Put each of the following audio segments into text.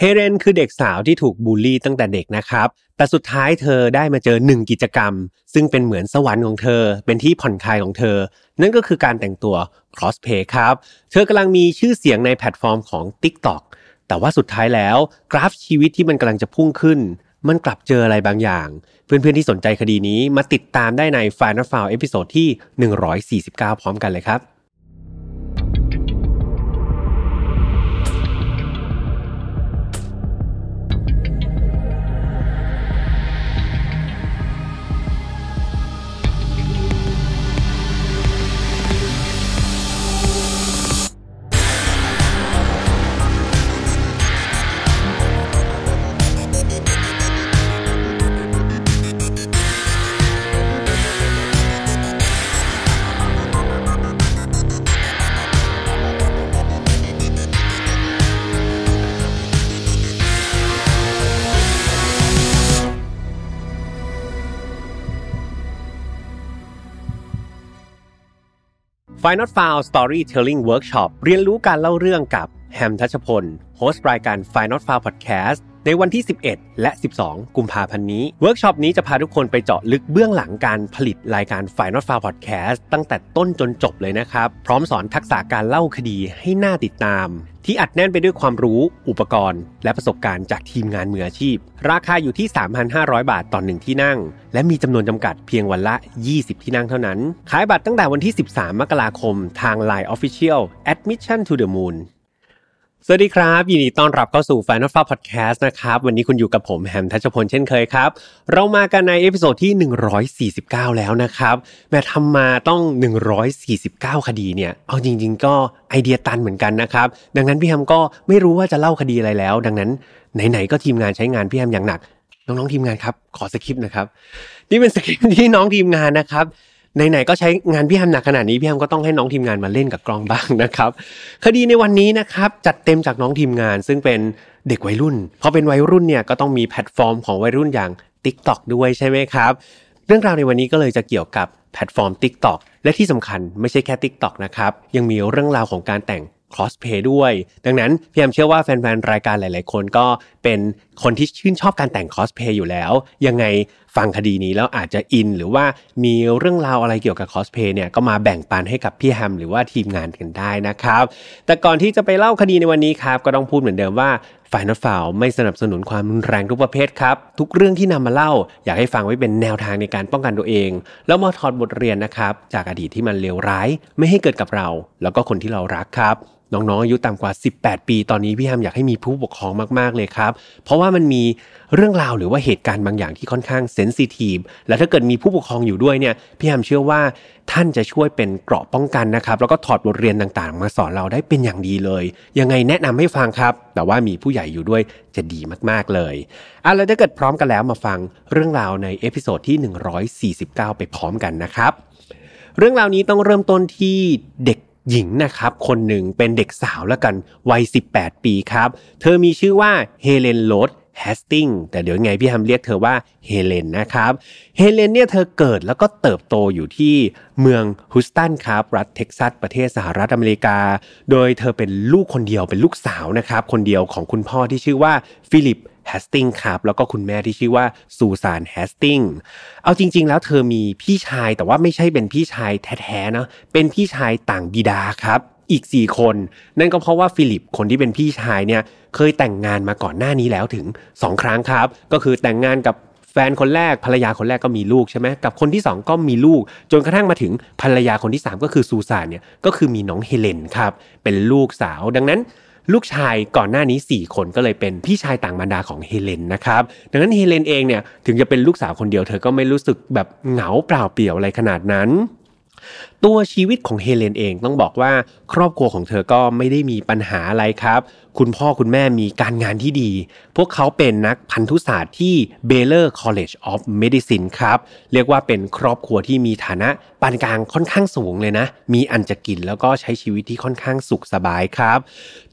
เฮเรนคือเด็กสาวที่ถูกบูลลี่ตั้งแต่เด็กนะครับ แต่สุดท้ายเธอได้มาเจอหนึ่งกิจกรรม ซึ่งเป็นเหมือนสวรรค์ของเธอ เป็นที่ผ่อนคลายของเธอ นั่นก็คือการแต่งตัว cosplay ครับ เธอกำลังมีชื่อเสียงในแพลตฟอร์มของ TikTok แต่ว่าสุดท้ายแล้ว กราฟชีวิตที่มันกำลังจะพุ่งขึ้น มันกลับเจออะไรบางอย่าง เพื่อนๆที่สนใจคดีนี้มาติดตามได้ใน Final f i l e เอพิโซดที่ 149 พร้อมกันเลยครับ Final File Storytelling Workshop เรียนรู้การเล่าเรื่องกับแฮมทัชพล host รายการ Final File Podcast ในวันที่ 11 และ 12 กุมภาพันธ์นี้ เวิร์กช็อปนี้จะพาทุกคนไปเจาะลึกเบื้องหลังการผลิตรายการ Final File Podcast ตั้งแต่ต้นจนจบเลยนะครับ พร้อมสอนทักษะการเล่าคดีให้น่าติดตาม ที่อัดแน่นไปด้วยความรู้อุปกรณ์ และประสบการณ์จากทีมงานมืออาชีพ ราคาอยู่ที่ 3,500 บาทต่อหนึ่งที่นั่ง และมีจำนวนจำกัดเพียงวันละ 20 ที่นั่งเท่านั้น ขายบัตรตั้งแต่วันที่ 13 มกราคมทาง Line Official Mission to the Moon สวัสดีครับ ยินดีต้อนรับเข้าสู่ Final File Podcast นะครับ วันนี้คุณอยู่กับผมแฮมทัชพลเช่นเคยครับ เรามากันใน episode ที่ 149 แล้วนะครับ แม้ทำมาต้อง 149 คดีเนี่ย เอาจริง ๆ ก็ไอเดียตันเหมือนกันนะครับ ดังนั้นพี่แฮมก็ไม่รู้ว่าจะเล่าคดีอะไรแล้ว ดังนั้นไหนๆก็ทีมงานใช้งานพี่แฮมอย่างหนัก น้องๆทีมงานครับ ขอสคริปต์นะครับ นี่เป็นสคริปต์ที่น้องทีมงานนะครับ ไหนๆก็ใช้งานพี่แฮมหนักขนาดนี้พี่แฮมก็ต้องให้น้องทีมงานมาเล่นกับกล้องบ้างนะครับ คดีในวันนี้นะครับจัดเต็มจากน้องทีมงาน ซึ่งเป็นเด็กวัยรุ่นพอเป็นวัยรุ่นเนี่ยก็ต้องมีแพลตฟอร์มของวัยรุ่นอย่าง TikTok ด้วยใช่ไหมครับ เรื่องราวในวันนี้ก็เลยจะเกี่ยวกับแพลตฟอร์ม TikTok และที่สำคัญไม่ใช่แค่ TikTok นะครับยังมีเรื่องราวของการแต่ง crossplay ด้วย ดังนั้นพี่แอมเชื่อว่าแฟนๆ รายการหลาย ๆ คนก็เป็นคนที่ชื่นชอบการแต่ง crossplay อยู่แล้ว ยังไง ฟังคดีนี้แล้วอาจจะอิน หรือว่ามีเรื่องราวอะไรเกี่ยวกับ crossplay เนี่ยก็มาแบ่งปันให้กับพี่แฮมหรือว่าทีมงานกันได้นะครับ แต่ก่อนที่จะไปเล่าคดีในวันนี้ครับก็ต้องพูดเหมือนเดิมว่าฝ่ายนัดฝ่าวไม่สนับสนุนความรุนแรงทุกประเภทครับ ทุกเรื่องที่นำมาเล่า อยากให้ฟังไว้เป็นแนวทางในการป้องกันตัวเอง แล้วมาถอดบทเรียนนะครับ จากอดีตที่มันเลวร้าย ไม่ให้เกิดกับเรา แล้วก็คนที่เรารักครับ น้องๆอายุต่ำกว่า 18 ปี ตอนนี้พี่แฮมอยากให้มีผู้ปกครองมากๆเลยครับ เพราะว่ามันมีเรื่องราวหรือว่าเหตุการณ์บางอย่างที่ค่อนข้าง sensitive และถ้าเกิดมีผู้ปกครองอยู่ด้วยเนี่ยพี่แฮมเชื่อว่าท่านจะช่วยเป็นเกราะป้องกันนะครับ แล้วก็ถอดบทเรียนต่างๆ มาสอนเราได้เป็นอย่างดีเลย ยังไงแนะนำให้ฟังครับ แต่ว่ามีผู้ใหญ่อยู่ด้วยจะดีมากๆเลยอะแล้วถ้าเกิดพร้อมกันแล้วมาฟังเรื่องราวใน episode ที่ 149 ไปพร้อมกันนะครับ เรื่องราวนี้ต้องเริ่มต้นที่เด็ก หญิงนะครับคนหนึ่งเป็นเด็กสาวแล้วกันวัย 18 ปีครับ เธอมีชื่อว่าเฮเลนโรส แฮสติงส์แต่เดี๋ยวไงพี่แฮมเรียกเธอว่าเฮเลนนะครับเฮเลนเนี่ยเธอเกิดแล้วก็เติบโตอยู่ที่เมืองฮิวสตันครับรัฐเท็กซัสประเทศสหรัฐอเมริกา โดยเธอเป็นลูกคนเดียวเป็นลูกสาวนะครับคนเดียวของคุณพ่อที่ชื่อว่าฟิลิปแฮสติงส์ครับแล้วก็คุณแม่ที่ชื่อว่าซูซานแฮสติงส์เอาจริง ๆ แล้วเธอมีพี่ชายแต่ว่าไม่ใช่เป็นพี่ชายแท้ๆนะเป็นพี่ชายต่างบิดาครับอีก 4 คน นั่นก็เพราะว่าฟิลิปคนที่เป็นพี่ชายเนี่ย เคยแต่งงานมาก่อนหน้านี้แล้วถึง 2 ครั้งครับ ก็คือแต่งงานกับแฟนคนแรกภรรยาคนแรกก็มีลูกใช่ไหมกับคนที่ 2 ก็มีลูก จนกระทั่งมาถึงภรรยาคนที่ 3 ก็คือซูซานเนี่ยก็คือมีน้องเฮเลนครับเป็นลูกสาวดังนั้นลูกชายก่อนหน้านี้ 4 คนก็เลยเป็นพี่ชายต่างบรรดาของเฮเลนนะครับ ดังนั้นเฮเลนเองเนี่ยถึงจะเป็นลูกสาวคนเดียวเธอก็ไม่รู้สึกแบบเหงาเปล่าเปลี่ยวอะไรขนาดนั้นตัวชีวิตของเฮเลนเองต้องบอกว่าครอบครัวของเธอก็ไม่ได้มีปัญหาอะไรครับ คุณพ่อคุณแม่มีการงานที่ดี พวกเขาเป็นนักพันธุศาสตร์ที่ Baylor College of Medicine ครับ เรียกว่าเป็นครอบครัวที่มีฐานะปานกลางค่อนข้างสูงเลยนะ มีอันจะกินแล้วก็ใช้ชีวิตที่ค่อนข้างสุขสบายครับ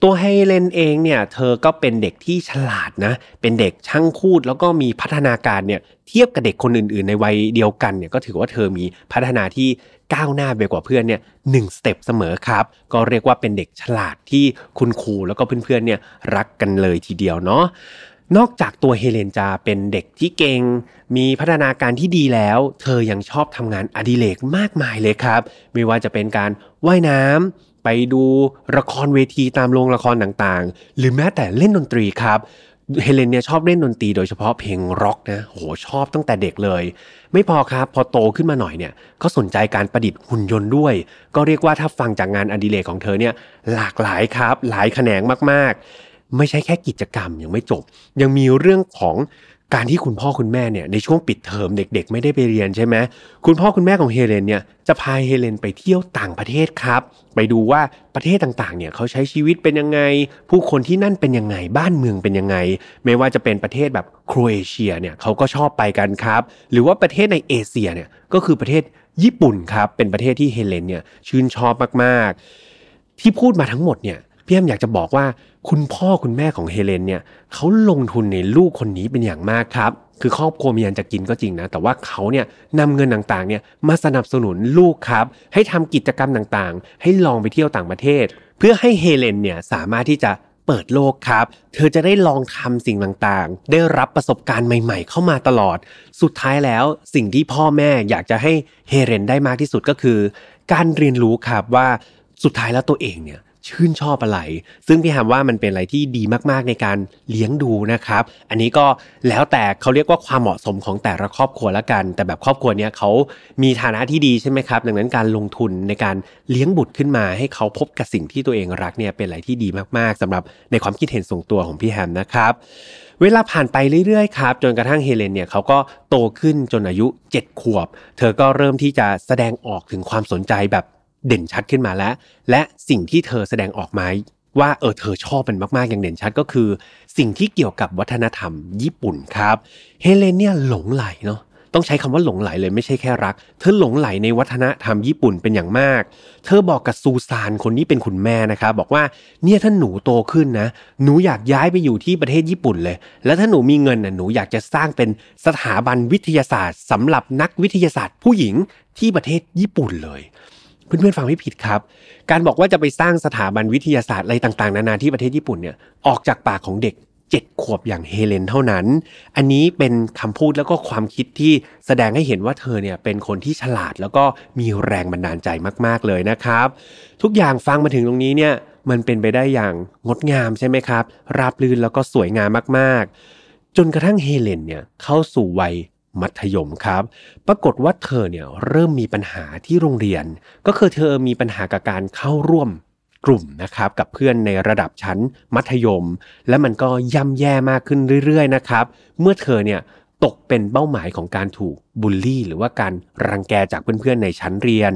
ตัวเฮเลนเองเนี่ยเธอก็เป็นเด็กที่ฉลาดนะ เป็นเด็กช่างพูดแล้วก็มีพัฒนาการเนี่ยเทียบกับเด็กคนอื่น ๆ ในวัยเดียวกันเนี่ยก็ถือว่าเธอมีพัฒนาที่ก้าวหน้าไปกว่าเพื่อนเนี่ยหนึ่ง step เสมอครับ ก็เรียกว่าเป็นเด็กฉลาดที่คุณครูแล้วก็เพื่อนๆเนี่ยรักกันเลยทีเดียวเนาะนอกจากตัวเฮเลนจะเป็นเด็กที่เก่ง มีพัฒนาการที่ดีแล้ว เธอยังชอบทำงานอดิเรกมากมายเลยครับ ไม่ว่าจะเป็นการว่ายน้ำไปดูละครเวทีตามโรงละครต่างๆ หรือแม้แต่เล่นดนตรีครับ เฮเลนเนี่ยชอบเล่นดนตรีโดยเฉพาะเพลงร็อกนะโหชอบตั้งแต่เด็กเลย ไม่พอครับพอโตขึ้นมาหน่อยเนี่ยก็สนใจการประดิษฐ์หุ่นยนต์ด้วย ก็เรียกว่าถ้าฟังจากงานอดิเรกของเธอเนี่ยหลากหลายครับ หลายแขนงมากๆ ไม่ใช่แค่กิจกรรมยังไม่จบ ยังมีเรื่องของ การที่คุณพ่อคุณแม่เนี่ยในช่วงปิดเทอมเด็ก ๆ ไม่ได้ไปเรียนใช่ไหมคุณพ่อคุณแม่ของเฮเลนเนี่ยจะพาเฮเลนไปเที่ยวต่างประเทศครับ ไปดูว่าประเทศต่างๆเนี่ยเขาใช้ชีวิตเป็นยังไง ผู้คนที่นั่นเป็นยังไงบ้านเมืองเป็นยังไง ไม่ว่าจะเป็นประเทศแบบโครเอเชียเนี่ยเขาก็ชอบไปกันครับ หรือว่าประเทศในเอเชียเนี่ยก็คือประเทศญี่ปุ่นครับเป็นประเทศที่เฮเลนเนี่ยชื่นชอบมากๆ ที่พูดมาทั้งหมดเนี่ยพี่แอมอยากจะบอกว่า คุณพ่อคุณแม่ของเฮเลนเนี่ยเขาลงทุนในลูกคนนี้เป็นอย่างมากครับ คือครอบครัวมีอันจะกินก็จริงนะ แต่ว่าเขาเนี่ยนำเงินต่างๆเนี่ยมาสนับสนุนลูกครับ ให้ทำกิจกรรมต่างๆ ให้ลองไปเที่ยวต่างประเทศ เพื่อให้เฮเลนเนี่ยสามารถที่จะเปิดโลกครับ เธอจะได้ลองทำสิ่งต่างๆ ได้รับประสบการณ์ใหม่ๆ เข้ามาตลอด สุดท้ายแล้วสิ่งที่พ่อแม่อยากจะให้เฮเลนได้มากที่สุดก็คือ การเรียนรู้ครับว่าสุดท้ายแล้วตัวเองเนี่ย ชื่นชอบอะไร ซึ่งพี่ฮามว่ามันเป็นอะไรที่ดีมากๆในการเลี้ยงดูนะครับ อันนี้ก็แล้วแต่เขาเรียกว่าความเหมาะสมของแต่ละครอบครัวละกัน แต่แบบครอบครัวเนี้ยเขามีฐานะที่ดีใช่ไหมครับ ดังนั้นการลงทุนในการเลี้ยงบุตรขึ้นมาให้เขาพบกับสิ่งที่ตัวเองรักเนี่ยเป็นอะไรที่ดีมากๆสำหรับในความคิดเห็นส่วนตัวของพี่แฮมนะครับเวลาผ่านไปเรื่อยๆครับจนกระทั่งเฮเลนเนี่ยเขาก็โตขึ้นจนอายุ 7 ขวบ เธอก็เริ่มที่จะแสดงออกถึงความสนใจแบบ เด่นชัดขึ้นมาแล้ว และสิ่งที่เธอแสดงออกมาว่าเออเธอชอบมันมากๆอย่างเด่นชัดก็คือ สิ่งที่เกี่ยวกับวัฒนธรรมญี่ปุ่นครับเฮเลนเนี่ยหลงไหลเนาะต้องใช้คำว่าหลงไหลเลยไม่ใช่แค่รัก เธอหลงไหลในวัฒนธรรมญี่ปุ่นเป็นอย่างมาก เธอบอกกับซูซานคนนี้เป็นคุณแม่นะครับบอกว่าเนี่ยถ้าหนูโตขึ้นนะ หนูอยากย้ายไปอยู่ที่ประเทศญี่ปุ่นเลย แล้วถ้าหนูมีเงินน่ะหนูอยากจะสร้างเป็นสถาบันวิทยาศาสตร์สำหรับนักวิทยาศาสตร์ผู้หญิงที่ประเทศญี่ปุ่นเลย เพื่อนๆฟังไม่ผิดครับ การบอกว่าจะไปสร้างสถาบันวิทยาศาสตร์อะไรต่างๆ นานาที่ประเทศญี่ปุ่นเนี่ยออกจากปากของเด็กเจ็ดขวบอย่างเฮเลนเท่านั้น อันนี้เป็นคำพูดแล้วก็ความคิดที่แสดงให้เห็นว่าเธอเนี่ยเป็นคนที่ฉลาดแล้วก็มีแรงบันดาลใจมาก ๆ เลยนะครับ ทุกอย่างฟังมาถึงตรงนี้เนี่ยมันเป็นไปได้อย่างงดงามใช่ไหมครับ ราบรื่นแล้วก็สวยงามมาก ๆ จนกระทั่งเฮเลนเนี่ยเข้าสู่วัย มัธยมครับ ปรากฏว่าเธอเนี่ยเริ่มมีปัญหาที่โรงเรียน ก็คือเธอมีปัญหากับการเข้าร่วมกลุ่มนะครับกับเพื่อนในระดับชั้นมัธยม และมันก็ย่ำแย่มากขึ้นเรื่อยๆนะครับ เมื่อเธอเนี่ยตกเป็นเป้าหมายของการถูกบูลลี่ หรือว่าการรังแกจากเพื่อนๆในชั้นเรียน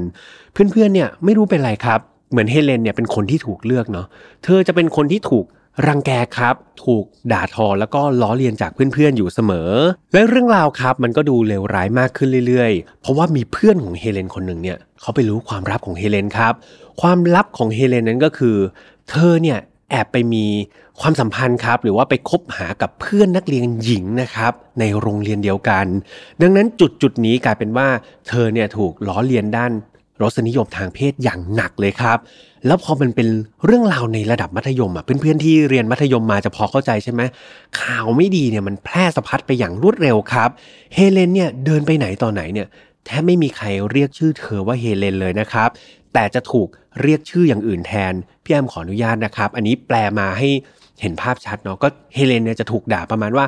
เพื่อนๆเนี่ยไม่รู้เป็นไรครับ เหมือนเฮเลนเนี่ยเป็นคนที่ถูกเลือกเนาะเธอจะเป็นคนที่ถูก รังแกครับ ถูกด่าทอแล้วก็ล้อเลียนจากเพื่อนๆอยู่เสมอ และเรื่องราวครับมันก็ดูเลวร้ายมากขึ้นเรื่อยๆ เพราะว่ามีเพื่อนของเฮเลนคนหนึ่งเนี่ยเขาไปรู้ความลับของเฮเลนครับ ความลับของเฮเลนนั้นก็คือ เธอเนี่ยแอบไปมีความสัมพันธ์ครับ หรือว่าไปคบหากับเพื่อนนักเรียนหญิงนะครับ ในโรงเรียนเดียวกัน ดังนั้นจุดจุดนี้กลายเป็นว่า เธอเนี่ยถูกล้อเลียนด้าน รสนิยมทางเพศอย่างหนักเลยครับ แล้วพอมันเป็นเรื่องราวในระดับมัธยมอะเพื่อนๆที่เรียนมัธยมมาจะพอเข้าใจใช่ไหมข่าวไม่ดีเนี่ยมันแพร่สะพัดไปอย่างรวดเร็วครับเฮเลนเนี่ยเดินไปไหนต่อไหนเนี่ยแทบไม่มีใครเรียกชื่อเธอว่าเฮเลนเลยนะครับ แต่จะถูกเรียกชื่ออย่างอื่นแทน พี่แอมขออนุญาตนะครับ อันนี้แปลมาให้เห็นภาพชัดเนาะก็เฮเลนเนี่ยจะถูกด่าประมาณว่า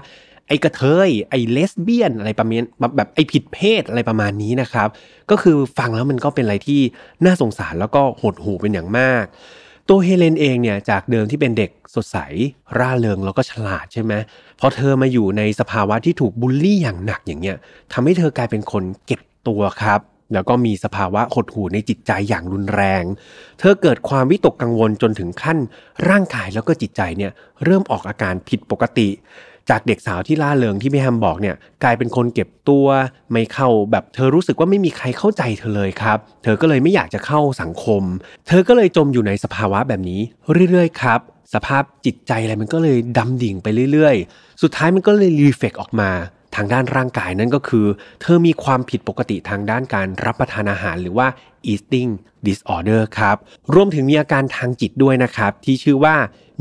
ไอ้กระเทย ไอ้เลสเบี้ยนอะไรประมาณแบบไอ้ผิดเพศอะไรประมาณนี้นะครับ ก็คือฟังแล้วมันก็เป็นอะไรที่น่าสงสารแล้วก็หดหูเป็นอย่างมาก ตัวเฮเลนเองเนี่ยจากเดิมที่เป็นเด็กสดใส ร่าเริงแล้วก็ฉลาดใช่ไหมพอเธอมาอยู่ในสภาวะที่ถูกบูลลี่อย่างหนักอย่างเงี้ยทำให้เธอกลายเป็นคนเก็บตัวครับแล้วก็มีสภาวะหดหู่ในจิตใจอย่างรุนแรง เธอเกิดความวิตกกังวลจนถึงขั้น ร่างกายแล้วก็จิตใจเนี่ยเริ่มออกอาการผิดปกติ จากเด็กสาวที่ล่าเริงที่พี่แฮมบอกเนี่ยกลายเป็นคนเก็บตัวไม่เข้าแบบเธอรู้สึกว่าไม่มีใครเข้าใจเธอเลยครับ เธอก็เลยไม่อยากจะเข้าสังคม เธอก็เลยจมอยู่ในสภาวะแบบนี้ เรื่อยๆครับ สภาพจิตใจอะไรมันก็เลยดำดิ่งไปเรื่อยๆ สุดท้ายมันก็เลยรีเฟกออกมา ทางด้านร่างกายนั่นก็คือ เธอมีความผิดปกติทางด้านการรับประทานอาหารหรือว่า eating disorder ครับ รวมถึงมีอาการทางจิตด้วยนะครับ ที่ชื่อว่า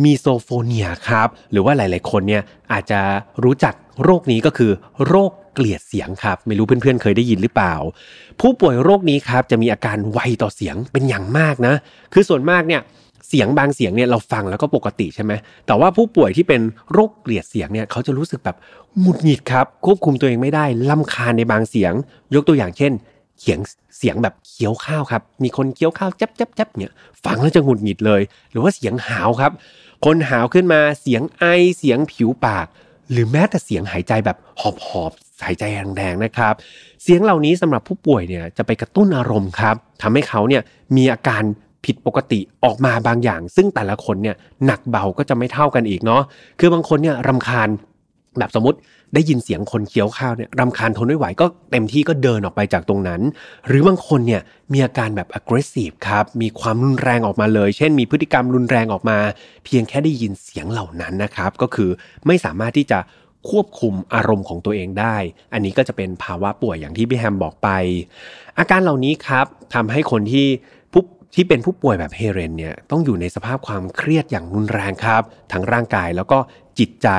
มีโซโฟเนียครับ หรือว่าหลายๆคนเนี่ยอาจจะรู้จักโรคนี้ก็คือโรคเกลียดเสียงครับ ไม่รู้เพื่อนๆเคยได้ยินหรือเปล่า ผู้ป่วยโรคนี้ครับจะมีอาการไวต่อเสียงเป็นอย่างมากนะ คือส่วนมากเนี่ย เสียงบางเสียงเนี่ยเราฟังแล้วก็ปกติใช่ไหมแต่ว่าผู้ป่วยที่เป็นโรคเกลียดเสียงเนี่ยเขาจะรู้สึกแบบหงุดหงิดครับ ควบคุมตัวเองไม่ได้ลำคาญในบางเสียง ยกตัวอย่างเช่นเสียงเสียงแบบเคี้ยวข้าวครับ มีคนเคี้ยวข้าวจับจับจับเนี่ยฟังแล้วจะหงุดหงิดเลย หรือว่าเสียงหาวครับ คนหาวขึ้นมาเสียงไอเสียงผิวปาก หรือแม้แต่เสียงหายใจแบบหอบหอบหายใจแรงๆนะครับ เสียงเหล่านี้สำหรับผู้ป่วยเนี่ยจะไปกระตุ้นอารมณ์ครับทำให้เขาเนี่ยมีอาการ ผิดปกติออกมาบางอย่าง ซึ่งแต่ละคนเนี่ยหนักเบาก็จะไม่เท่ากันอีกเนาะคือบางคนเนี่ยรำคาญแบบสมมติได้ยินเสียงคนเคี้ยวข้าวเนี่ยรำคาญทนไม่ไหวก็เต็มที่ก็เดินออกไปจากตรงนั้น หรือบางคนเนี่ยมีอาการแบบ aggressive ครับมีความรุนแรงออกมาเลย เช่น มีพฤติกรรมรุนแรงออกมา เพียงแค่ได้ยินเสียงเหล่านั้นนะครับก็คือไม่สามารถที่จะควบคุมอารมณ์ของตัวเองได้ อันนี้ก็จะเป็นภาวะป่วยอย่างที่พี่แฮมบอกไป อาการเหล่านี้ครับทำให้คนที่ ที่เป็นผู้ป่วยแบบเฮเรนเนี่ยต้องอยู่ในสภาพความเครียดอย่างรุนแรงครับ ทั้งร่างกายแล้วก็จิตใจ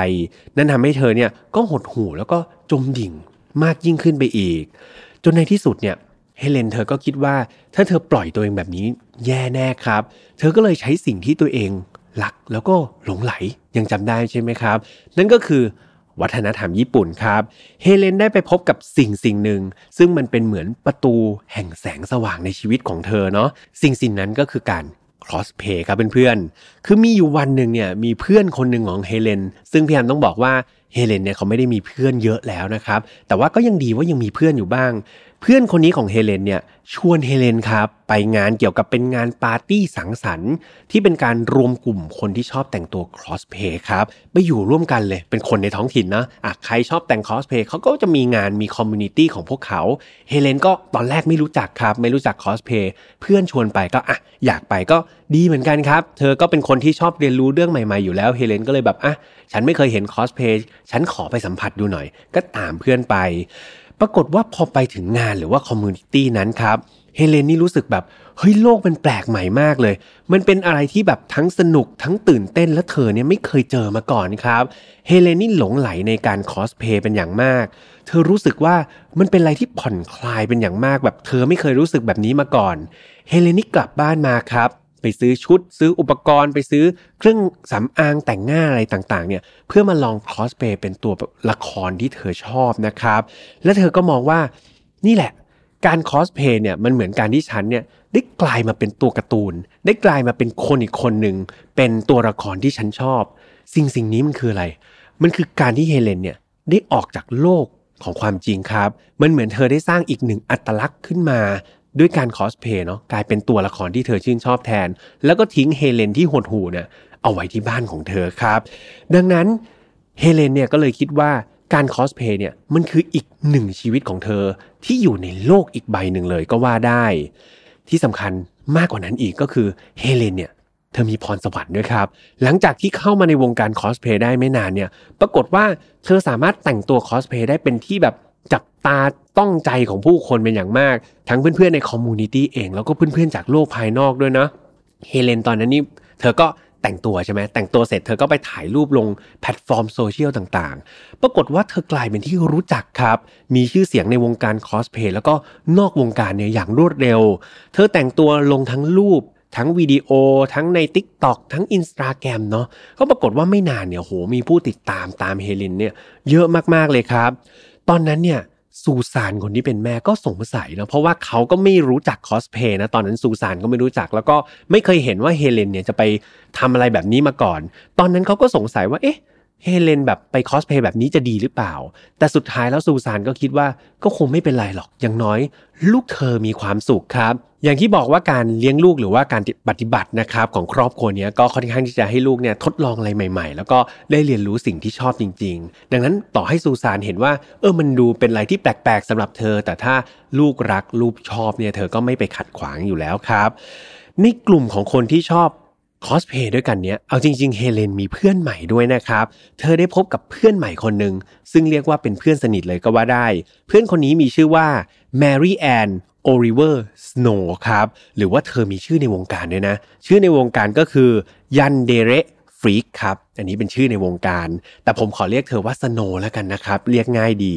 นั่นทำให้เธอเนี่ยก็หดหู่แล้วก็จมดิ่งมากยิ่งขึ้นไปอีก จนในที่สุดเนี่ยเฮเลนเธอก็คิดว่าถ้าเธอปล่อยตัวเองแบบนี้แย่แน่ครับ เธอก็เลยใช้สิ่งที่ตัวเองรักแล้วก็หลงไหลยังจำได้ใช่ไหมครับ นั่นก็คือ วัฒนธรรมญี่ปุ่นครับ เฮเลนได้ไปพบกับสิ่งสิ่งหนึ่ง ซึ่งมันเป็นเหมือนประตูแห่งแสงสว่างในชีวิตของเธอเนาะสิ่งสิ่งนั้นก็คือการคอสเพลย์ครับเพื่อนๆ คือมีอยู่วันหนึ่งเนี่ยมีเพื่อนคนหนึ่งของเฮเลน ซึ่งพี่แฮมต้องบอกว่าเฮเลนเนี่ยเขาไม่ได้มีเพื่อนเยอะแล้วนะครับ แต่ว่าก็ยังดีว่ายังมีเพื่อนอยู่บ้าง เพื่อนคนนี้ของเฮเลนเนี่ยชวนเฮเลนครับไปงานเกี่ยวกับเป็นงานปาร์ตี้สังสรรค์ที่เป็นการรวมกลุ่มคนที่ชอบแต่งตัวคอสเพลย์ครับไปอยู่ร่วมกันเลยเป็นคนในท้องถิ่นนะอะใครชอบแต่งคอสเพลย์เขาก็จะมีงานมี community ของพวกเขาเฮเลนก็ตอนแรกไม่รู้จักครับ ไม่รู้จักคอสเพลย์เพื่อนชวนไปก็อะอยากไปก็ดีเหมือนกันครับ เธอก็เป็นคนที่ชอบเรียนรู้เรื่องใหม่ๆอยู่แล้วเฮเลนก็เลยแบบอะฉันไม่เคยเห็นคอสเพลย์ฉันขอไปสัมผัสดูหน่อย ก็ตามเพื่อนไป ปรากฏว่าพอไปถึงงานหรือว่า community นั้นครับเฮเลนนี่รู้สึกแบบเฮ้ยโลกมันแปลกใหม่มากเลย มันเป็นอะไรที่แบบทั้งสนุกทั้งตื่นเต้นและเธอเนี่ยไม่เคยเจอมาก่อนครับเฮเลนนี่หลงไหลในการคอสเพลย์เป็นอย่างมาก เธอรู้สึกว่ามันเป็นอะไรที่ผ่อนคลายเป็นอย่างมากแบบเธอไม่เคยรู้สึกแบบนี้มาก่อนเฮเลนนี่กลับบ้านมาครับ ไปซื้อชุด ซื้ออุปกรณ์ไปซื้อเครื่องสำอางแต่งหน้าอะไรต่างๆเนี่ยเพื่อมาลองคอสเพย์เป็นตัวละครที่เธอชอบนะครับ และเธอก็มองว่านี่แหละการคอสเพย์เนี่ยมันเหมือนการที่ฉันเนี่ยได้กลายมาเป็นตัวการ์ตูน ได้กลายมาเป็นคนอีกคนหนึ่งเป็นตัวละครที่ฉันชอบ สิ่งสิ่งนี้มันคืออะไร มันคือการที่เฮเลนเนี่ยได้ออกจากโลกของความจริงครับ มันเหมือนเธอได้สร้างอีกหนึ่งอัตลักษณ์ขึ้นมา ด้วยการคอสเพย์เนาะกลายเป็นตัวละครที่เธอชื่นชอบแทน แล้วก็ทิ้งเฮเลนที่หดหูเนี่ยเอาไว้ที่บ้านของเธอครับ ดังนั้นเฮเลนเนี่ยก็เลยคิดว่าการคอสเพย์เนี่ยมันคืออีกหนึ่งชีวิตของเธอที่อยู่ในโลกอีกใบหนึ่งเลยก็ว่าได้ ที่สำคัญมากกว่านั้นอีกก็คือเฮเลนเนี่ยเธอมีพรสวรรค์ด้วยครับ หลังจากที่เข้ามาในวงการคอสเพลย์ได้ไม่นานเนี่ย ปรากฏว่าเธอสามารถแต่งตัวคอสเพลย์ได้เป็นที่แบบ จับตาต้องใจของผู้คนเป็นอย่างมาก ทั้งเพื่อนๆใน community เอง แล้วก็เพื่อนๆจากโลกภายนอกด้วยนะเฮเลนตอนนั้นนี่เธอก็แต่งตัวใช่ไหมแต่งตัวเสร็จเธอก็ไปถ่ายรูปลงแพลตฟอร์มโซเชียลต่างๆ ปรากฏว่าเธอกลายเป็นที่รู้จักครับ มีชื่อเสียงในวงการคอสเพลย์แล้วก็นอกวงการเนี่ยอย่างรวดเร็ว เธอแต่งตัวลงทั้งรูป ทั้งวิดีโอ ทั้งใน Tik t o อกทั้ง i n s t a g r รมเนาะก็ปรากฏว่าไม่นานเนี่ยโหมีผู้ติดตามตามเฮเลนเนี่ยเยอะมากๆเลยครับ ตอนนั้นเนี่ยซูซานคนที่เป็นแม่ก็สงสัยนะเพราะว่าเขาก็ไม่รู้จักคอสเพย์นะตอนนั้นซูซานก็ไม่รู้จัก แล้วก็ไม่เคยเห็นว่าเฮเลนเนี่ยจะไปทำอะไรแบบนี้มาก่อน ตอนนั้นเขาก็สงสัยว่าเอ๊ะ เฮเลนแบบไปคอสเพย์แบบนี้จะดีหรือเปล่า แต่สุดท้ายแล้วซูซานก็คิดว่าก็คงไม่เป็นไรหรอก อย่างน้อย ลูกเธอมีความสุขครับ อย่างที่บอกว่าการเลี้ยงลูกหรือว่าการปฏิบัตินะครับของครอบครัวนี้ก็ค่อนข้างที่จะให้ลูกเนี่ยทดลองอะไรใหม่ ๆ แล้วก็ได้เรียนรู้สิ่งที่ชอบจริง ๆ ดังนั้นต่อให้ซูซานเห็นว่า เออมันดูเป็นอะไรที่แปลกๆสำหรับเธอ แต่ถ้าลูกรักลูกชอบเนี่ยเธอก็ไม่ไปขัดขวางอยู่แล้วครับ ในกลุ่มของคนที่ชอบ คอสเพย์ด้วยกันเนี้ย เอาจริงๆ เฮเลนมีเพื่อนใหม่ด้วยนะครับ เธอได้พบกับเพื่อนใหม่คนหนึ่งซึ่งเรียกว่าเป็นเพื่อนสนิทเลยก็ว่าได้ เพื่อนคนนี้มีชื่อว่าแมรี่แอนโอลิเวอร์สโนว์ครับ หรือว่าเธอมีชื่อในวงการด้วยนะ ชื่อในวงการก็คือ Yandere Freak ครับ อันนี้เป็นชื่อในวงการ แต่ผมขอเรียกเธอว่าสโนว์แล้วกันนะครับ เรียกง่ายดี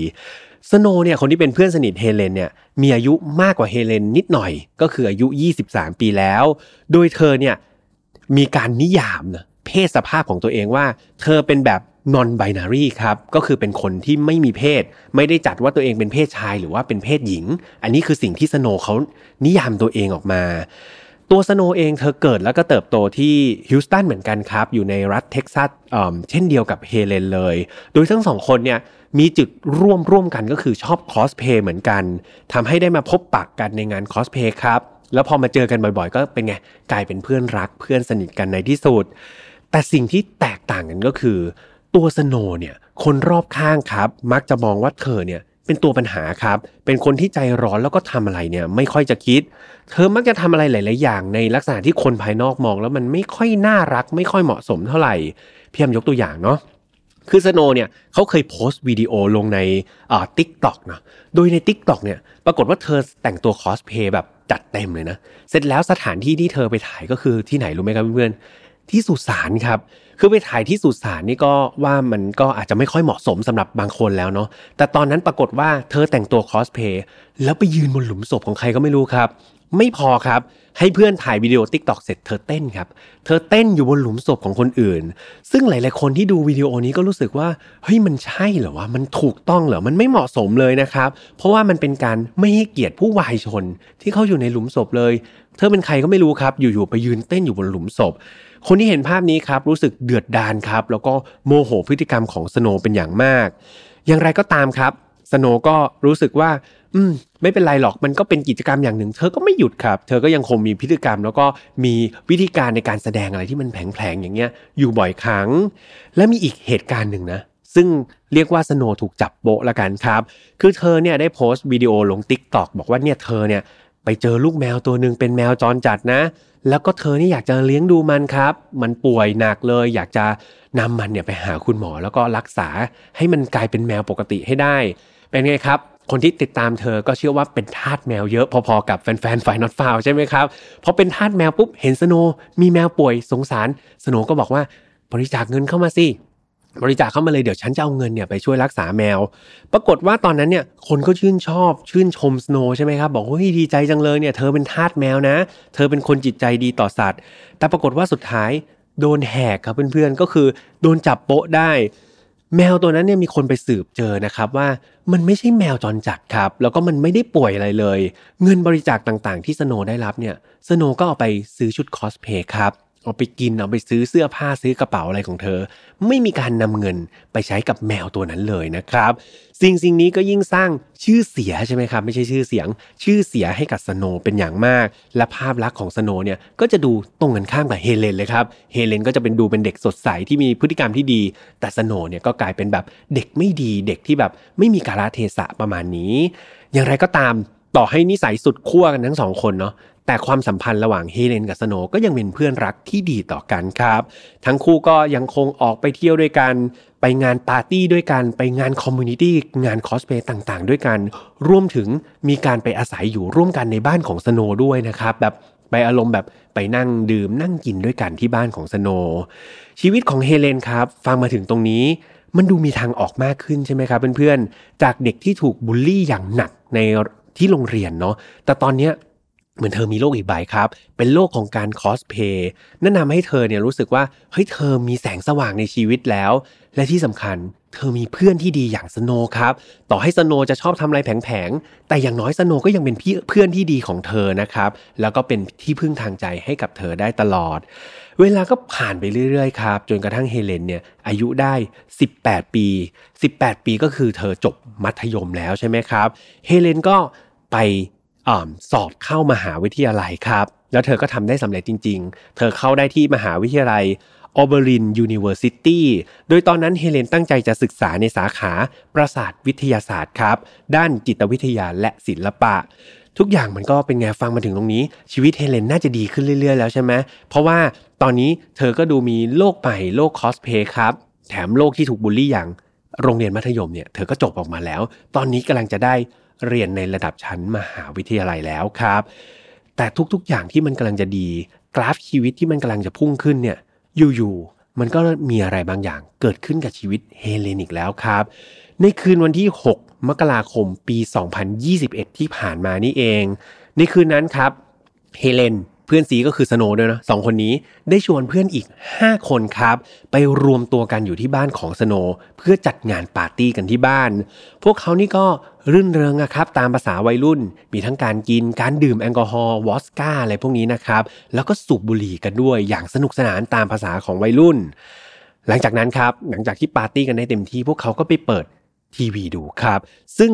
สโนว์เนี่ยคนที่เป็นเพื่อนสนิทเฮเลนเนี่ยมีอายุมากกว่าเฮเลนนิดหน่อย ก็คืออายุ 23 ปีแล้ว โดยเธอเนี่ย มีการนิยามนะเพศสภาพของตัวเองว่า เธอเป็นแบบ non binary ครับก็คือเป็นคนที่ไม่มีเพศ ไม่ได้จัดว่าตัวเองเป็นเพศชายหรือว่าเป็นเพศหญิง อันนี้คือสิ่งที่สโนว์เขานิยามตัวเองออกมา ตัวสโนว์เองเธอเกิดแล้วก็เติบโตที่ฮิวสตันเหมือนกันครับ อยู่ในรัฐเท็กซัสเช่นเดียวกับเฮเลนเลย โดยทั้งสองคนเนี่ยมีจุดร่วมร่วมกันก็คือชอบคอสเพลย์เหมือนกันทำให้ได้มาพบปะกันในงานคอสเพลย์ครับ แล้วพอมาเจอกันบ่อยๆ ก็เป็นไงกลายเป็นเพื่อนรักเพื่อนสนิทกันในที่สุด แต่สิ่งที่แตกต่างกันก็คือ ตัวสโนเนี่ยคนรอบข้างครับ มักจะมองว่าเธอเนี่ยเป็นตัวปัญหาครับ เป็นคนที่ใจร้อนแล้วก็ทำอะไรเนี่ยไม่ค่อยจะคิด เธอมักจะทำอะไรหลาย ๆ อย่าง ในลักษณะที่คนภายนอกมองแล้วมันไม่ค่อยน่ารัก ไม่ค่อยเหมาะสมเท่าไหร่พี่ยมยกตัวอย่างเนาะคือสโนเนี่ยเขาเคยโพสต์วิดีโอลงในอ่าทิกตอกนะโดยใน TikTok เนี่ยปรากฏว่าเธอแต่งตัวคอสเพลย์แบบ จัดเต็มเลยนะ เสร็จแล้วสถานที่ที่เธอไปถ่ายก็คือที่ไหนรู้ไหมครับเพื่อนๆที่สุสานครับ คือไปถ่ายที่สุสานนี่ก็ว่ามันก็อาจจะไม่ค่อยเหมาะสมสำหรับบางคนแล้วเนาะแต่ตอนนั้นปรากฏว่าเธอแต่งตัวคอสเพลย์แล้วไปยืนบนหลุมศพของใครก็ไม่รู้ครับ ไม่พอครับ ให้เพื่อนถ่ายวิดีโอ TikTok เสร็จเธอเต้นครับ เธอเต้นอยู่บนหลุมศพของคนอื่น ซึ่งหลาย ๆ คนที่ดูวิดีโอนี้ก็รู้สึกว่า เฮ้ยมันใช่เหรอวะ มันถูกต้องเหรอ มันไม่เหมาะสมเลยนะครับ เพราะว่ามันเป็นการไม่ให้เกียรติผู้วายชน ที่เขาอยู่ในหลุมศพเลย เธอเป็นใครก็ไม่รู้ครับ อยู่ ๆ ไปยืนเต้นอยู่บนหลุมศพ คนที่เห็นภาพนี้ครับรู้สึกเดือดดานครับ แล้วก็โมโหพฤติกรรมของสโนเป็นอย่างมาก อย่างไรก็ตามครับสโนก็รู้สึกว่า อืมไม่เป็นไรหรอกมันก็เป็นกิจกรรมอย่างหนึ่ง เธอก็ไม่หยุดครับ เธอก็ยังคงมีพฤติกรรม แล้วก็มีวิธีการในการแสดงอะไรที่มันแผลงๆอย่างเงี้ย อยู่บ่อยครั้ง และมีอีกเหตุการณ์หนึ่งนะซึ่งเรียกว่าสโนถูกจับโป๊ะละกันครับ คือเธอเนี่ยได้โพสต์วิดีโอลง TikTok บอกว่าเนี่ยเธอเนี่ยไปเจอลูกแมวตัวหนึ่งเป็นแมวจรจัดนะ แล้วก็เธอนี่อยากจะเลี้ยงดูมันครับ มันป่วยหนักเลย อยากจะนำมันเนี่ยไปหาคุณหมอแล้วก็รักษาให้มันกลายเป็นแมวปกติให้ได้ เป็นไงครับ คนที่ติดตามเธอก็เชื่อว่าเป็นทาสแมวเยอะพอๆกับแฟนๆ File Not Found ใช่ไหมครับพอเป็นทาสแมวปุ๊บเห็นสโนมีแมวป่วยสงสารสโนก็บอกว่าบริจาคเงินเข้ามาสิบริจาคเข้ามาเลยเดี๋ยวฉันจะเอาเงินเนี่ยไปช่วยรักษาแมว ปรากฏว่าตอนนั้นเนี่ยคนก็ชื่นชอบชื่นชมสโนใช่ไหมครับ บอกว่าดีใจจังเลยเนี่ยเธอเป็นทาสแมวนะ เธอเป็นคนจิตใจดีต่อสัตว์ แต่ปรากฏว่าสุดท้ายโดนแหกครับเพื่อนๆก็คือโดนจับโปะได้ แมวตัวนั้นเนี่ยมีคนไปสืบเจอนะครับว่า มันไม่ใช่แมวจรจัดครับ แล้วก็มันไม่ได้ป่วยอะไรเลย เงินบริจาคต่างๆ ที่สโนได้รับเนี่ยสโนก็เอาไปซื้อชุดคอสเพลย์ครับ เอาไปกินเอาไปซื้อเสื้อผ้าซื้อกระเป๋าอะไรของเธอ ไม่มีการนำเงินไปใช้กับแมวตัวนั้นเลยนะครับ สิ่งสิ่งนี้ก็ยิ่งสร้างชื่อเสียใช่ไหมครับ ไม่ใช่ชื่อเสียง ชื่อเสียให้กับสโนเป็นอย่างมาก และภาพลักษณ์ของสโนเนี่ยก็จะดูตรงกันข้ามกับเฮเลนเลยครับเฮเลนก็จะเป็นดูเป็นเด็กสดใสที่มีพฤติกรรมที่ดี แต่สโนเนี่ยก็กลายเป็นแบบเด็กไม่ดีเด็กที่แบบไม่มีกาลเทศะประมาณนี้ อย่างไรก็ตาม ต่อให้นิสัยสุดขั้วกันทั้งสองคนเนาะแต่ความสัมพันธ์ระหว่างเฮเลนกับสโนก็ยังเป็นเพื่อนรักที่ดีต่อกันครับ ทั้งคู่ก็ยังคงออกไปเที่ยวด้วยกัน ไปงานปาร์ตี้ด้วยกัน ไปงาน community งานคอสเพลย์ต่างๆ ด้วยกัน รวมถึงมีการไปอาศัยอยู่ร่วมกันในบ้านของสโนด้วยนะครับ แบบไปอารมณ์แบบไปนั่งดื่มนั่งกินด้วยกันที่บ้านของสโนชีวิตของเฮเลนครับ ฟังมาถึงตรงนี้มันดูมีทางออกมากขึ้นใช่ไหมครับเพื่อนๆ จากเด็กที่ถูกบูลลี่อย่างหนักใน ที่โรงเรียนเนาะแต่ตอนนี้เหมือนเธอมีโลกอีกใบครับ เป็นโลกของการคอสเพย์นั่นนำให้เธอเนี่ยรู้สึกว่าเฮ้ยเธอมีแสงสว่างในชีวิตแล้ว และที่สำคัญเธอมีเพื่อนที่ดีอย่างสโนครับ ต่อให้สโนจะชอบทำอะไรแผงๆ แต่อย่างน้อยสโนก็ยังเป็นเพื่อนที่ดีของเธอนะครับ แล้วก็เป็นที่พึ่งทางใจให้กับเธอได้ตลอด เวลาก็ผ่านไปเรื่อยๆ ครับ จนกระทั่งเฮเลนเนี่ยอายุได้ 18 ปี 18 ปีก็คือเธอจบมัธยมแล้วใช่ไหมครับ เฮเลนก็ ไปสอบเข้ามหาวิทยาลัยครับ แล้วเธอก็ทำได้สำเร็จจริง ๆ เธอเข้าได้ที่มหาวิทยาลัย Auburn University โดยตอนนั้นเฮเลนตั้งใจจะศึกษาในสาขาประสาทวิทยาศาสตร์ครับ ด้านจิตวิทยาและศิลปะ ทุกอย่างมันก็เป็นไงฟังมาถึงตรงนี้ ชีวิตเฮเลนน่าจะดีขึ้นเรื่อยๆ แล้วใช่ไหมเพราะว่าตอนนี้เธอก็ดูมีโลกใหม่โลกคอสเพลย์ครับ แถมโลกที่ถูกบูลลี่อย่างโรงเรียนมัธยมเนี่ยเธอก็จบออกมาแล้ว ตอนนี้กำลังจะได้ เรียนในระดับชั้นมหาวิทยาลัยแล้วครับ แต่ทุกๆอย่างที่มันกำลังจะดี กราฟชีวิตที่มันกำลังจะพุ่งขึ้นเนี่ยอยู่ๆมันก็มีอะไรบางอย่างเกิดขึ้นกับชีวิตเฮเลนอีกแล้วครับ ในคืนวันที่ 6 มกราคมปี 2021 ที่ผ่านมานี่เอง ในคืนนั้นครับเฮเลน เพื่อนซีก็คือสโนด้วยนะสองคนนี้ได้ชวนเพื่อนอีก 5 คนครับ ไปรวมตัวกันอยู่ที่บ้านของสโนเพื่อจัดงานปาร์ตี้กันที่บ้าน พวกเขานี่ก็รื่นเริงอะครับตามภาษาวัยรุ่น มีทั้งการกินการดื่มแอลกอฮอล์วอสก้าอะไรพวกนี้นะครับ แล้วก็สูบบุหรี่กันด้วยอย่างสนุกสนานตามภาษาของวัยรุ่น หลังจากนั้นครับหลังจากที่ปาร์ตี้กันได้เต็มที่พวกเขาก็ไปเปิดทีวีดูครับ ซึ่ง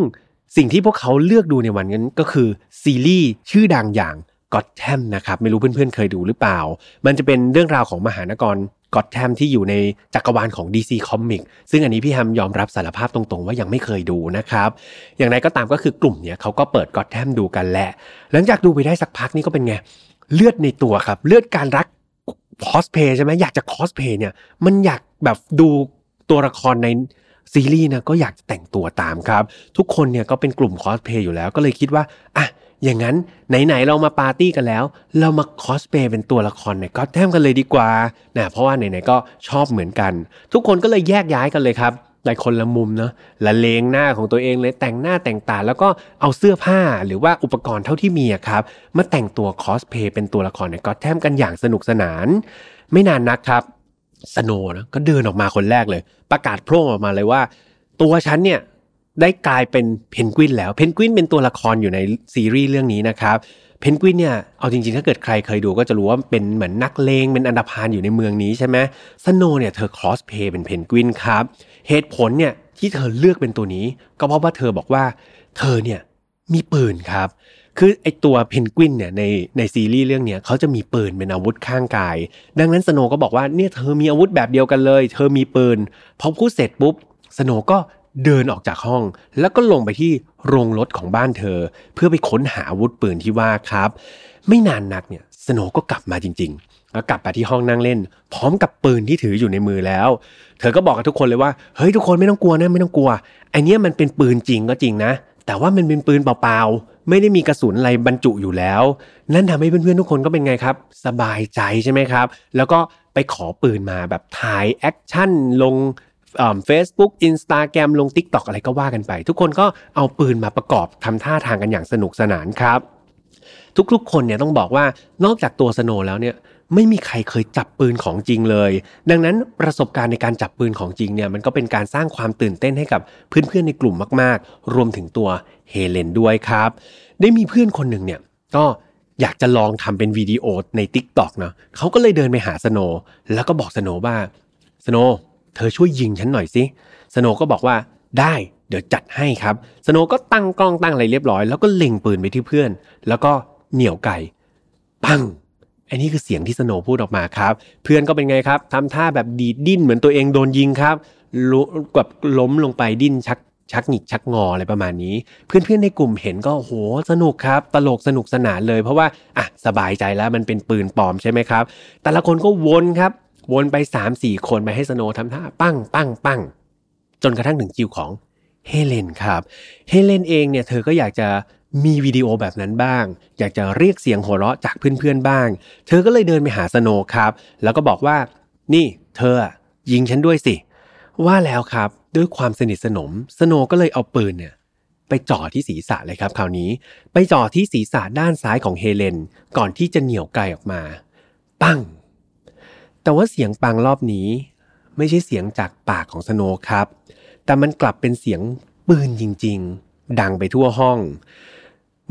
สิ่งที่พวกเขาเลือกดูในวันนั้นก็คือซีรีส์ชื่อดังอย่าง ก็อตแทมนะครับไม่รู้เพื่อนๆเคยดูหรือเปล่า มันจะเป็นเรื่องราวของมหานกรก็อตแทมที่อยู่ในจักรวาลของ DC Comic ซึ่งอันนี้พี่แฮมยอมรับสารภาพตรงๆ ว่ายังไม่เคยดูนะครับ อย่างไรก็ตามก็คือกลุ่มเนี่ยเขาก็เปิดก็อตแทมดูกันแหละ หลังจากดูไปได้สักพักนี่ก็เป็นไง เลือดในตัวครับ เลือดการรักคอสเพย์ใช่ไหมอยากจะคอสเพย์เนี่ยมันอยากแบบดูตัวละครในซีรีส์นะก็อยากแต่งตัวตามครับ ทุกคนเนี่ยก็เป็นกลุ่มคอสเพย์อยู่แล้วก็เลยคิดว่าอะ อย่างนั้นไหนๆเรามาปาร์ตี้กันแล้ว เรามาคอสเพย์เป็นตัวละครในก็แทมกันเลยดีกว่านะเพราะว่าไหนๆก็ชอบเหมือนกัน ทุกคนก็เลยแยกย้ายกันเลยครับในคนละมุมเนาะละเลงหน้าของตัวเองเลยแต่งหน้าแต่งตาแล้วก็เอาเสื้อผ้าหรือว่าอุปกรณ์เท่าที่มีครับมาแต่งตัวคอสเพลย์เป็นตัวละครในก็แทมกันอย่างสนุกสนาน ไม่นานนักครับสโนนะก็เดินออกมาคนแรกเลย ประกาศโพล่งออกมาเลยว่า ตัวฉันเนี่ย ได้กลายเป็นเพนกวินแล้ว เพนกวินเป็นตัวละครอยู่ในซีรีส์เรื่องนี้นะครับ เพนกวินเนี่ย เอาจริงๆ ถ้าเกิดใครเคยดูก็จะรู้ว่าเป็นเหมือนนักเลง เป็นอันธพาลอยู่ในเมืองนี้ใช่ไหมสโนเนี่ยเธอคอสเพลย์เป็นเพนกวินครับ เหตุผลเนี่ยที่เธอเลือกเป็นตัวนี้ ก็เพราะว่าเธอบอกว่า เธอเนี่ยมีปืนครับ คือไอตัวเพนกวินเนี่ยในในซีรีส์เรื่องนี้เขาจะมีปืนเป็นอาวุธข้างกาย ดังนั้นสโนก็บอกว่าเนี่ยเธอมีอาวุธแบบเดียวกันเลย เธอมีปืนพอพูดเสร็จปุ๊บสโนก็ เดินออกจากห้อง แล้วก็ลงไปที่โรงรถของบ้านเธอ เพื่อไปค้นหาอาวุธปืนที่ว่าครับ ไม่นานนักเนี่ยสโนก็กลับมาจริงๆแล้วกลับไปที่ห้องนั่งเล่น พร้อมกับปืนที่ถืออยู่ในมือแล้ว เธอก็บอกกับทุกคนเลยว่าเฮ้ยทุกคนไม่ต้องกลัวนะไม่ต้องกลัวไอเนี้ยมันเป็นปืนจริงก็จริงนะ แต่ว่ามันเป็นปืนเปล่าๆไม่ได้มีกระสุนอะไรบรรจุอยู่แล้ว นั่นทำให้เพื่อนๆทุกคนก็เป็นไงครับ สบายใจใช่ไหมครับ แล้วก็ไปขอปืนมาแบบถ่าย action ลง Facebook Instagram ลง TikTok อะไรก็ว่ากันไป ทุกคนก็เอาปืนมาประกอบทำท่าทางกันอย่างสนุกสนานครับ ทุกๆ คนเนี่ยต้องบอกว่านอกจากตัวสโนแล้วเนี่ยไม่มีใครเคยจับปืนของจริงเลย ดังนั้นประสบการณ์ในการจับปืนของจริงเนี่ยมันก็เป็นการสร้างความตื่นเต้นให้กับเพื่อนๆในกลุ่มมาก ๆ รวมถึงตัวเฮเลนด้วยครับ ได้มีเพื่อนคนหนึ่งเนี่ยก็อยากจะลองทำเป็นวิดีโอใน t ิ k t o k นาะเขาก็เลยเดินไปหาสโนแล้วก็บอกสโนว่าสโน เธอช่วยยิงฉันหน่อยสิสโนก็บอกว่าได้เดี๋ยวจัดให้ครับ สโนก็ตั้งกล้องตั้งอะไรเรียบร้อย แล้วก็เล็งปืนไปที่เพื่อน แล้วก็เหนี่ยวไก่ ปัง อันนี้คือเสียงที่สโนพูดออกมาครับ เพื่อนก็เป็นไงครับทำท่าแบบดีดดิ้นเหมือนตัวเองโดนยิงครับกับล้มลงไปดิ้นชักชักหงิกชักงออะไรประมาณนี้ เพื่อนๆในกลุ่มเห็นก็โหสนุกครับ ตลกสนุกสนานเลย เพราะว่าอะสบายใจแล้วมันเป็นปืนปลอมใช่ไหมครับ แต่ละคนก็วนครับ วนไป3ามสี่คนไปให้สโนทำท่าปั้งปั้งปั้งจนกระทั่งถึงคิวของเฮเลนครับเฮเลนเองเนี่ยเธอก็อยากจะมีวิดีโอแบบนั้นบ้าง อยากจะเรียกเสียงหัวเราะจากเพื่อนๆบ้าง เธอก็เลยเดินไปหาสโนครับ แล้วก็บอกว่า นี่เธอยิงฉันด้วยสิ ว่าแล้วครับด้วยความสนิทสนมสโนก็เลยเอาปืนเนี่ยไปจ่อที่ศีรษะเลยครับคราวนี้ ไปจ่อที่ศีรษะด้านซ้ายของเฮเลน ก่อนที่จะเหนี่ยวไกออกมา ปั้ง แต่ว่าเสียงปังรอบนี้ ไม่ใช่เสียงจากปากของสโนครับ แต่มันกลับเป็นเสียงปืนจริง ๆ ดังไปทั่วห้อง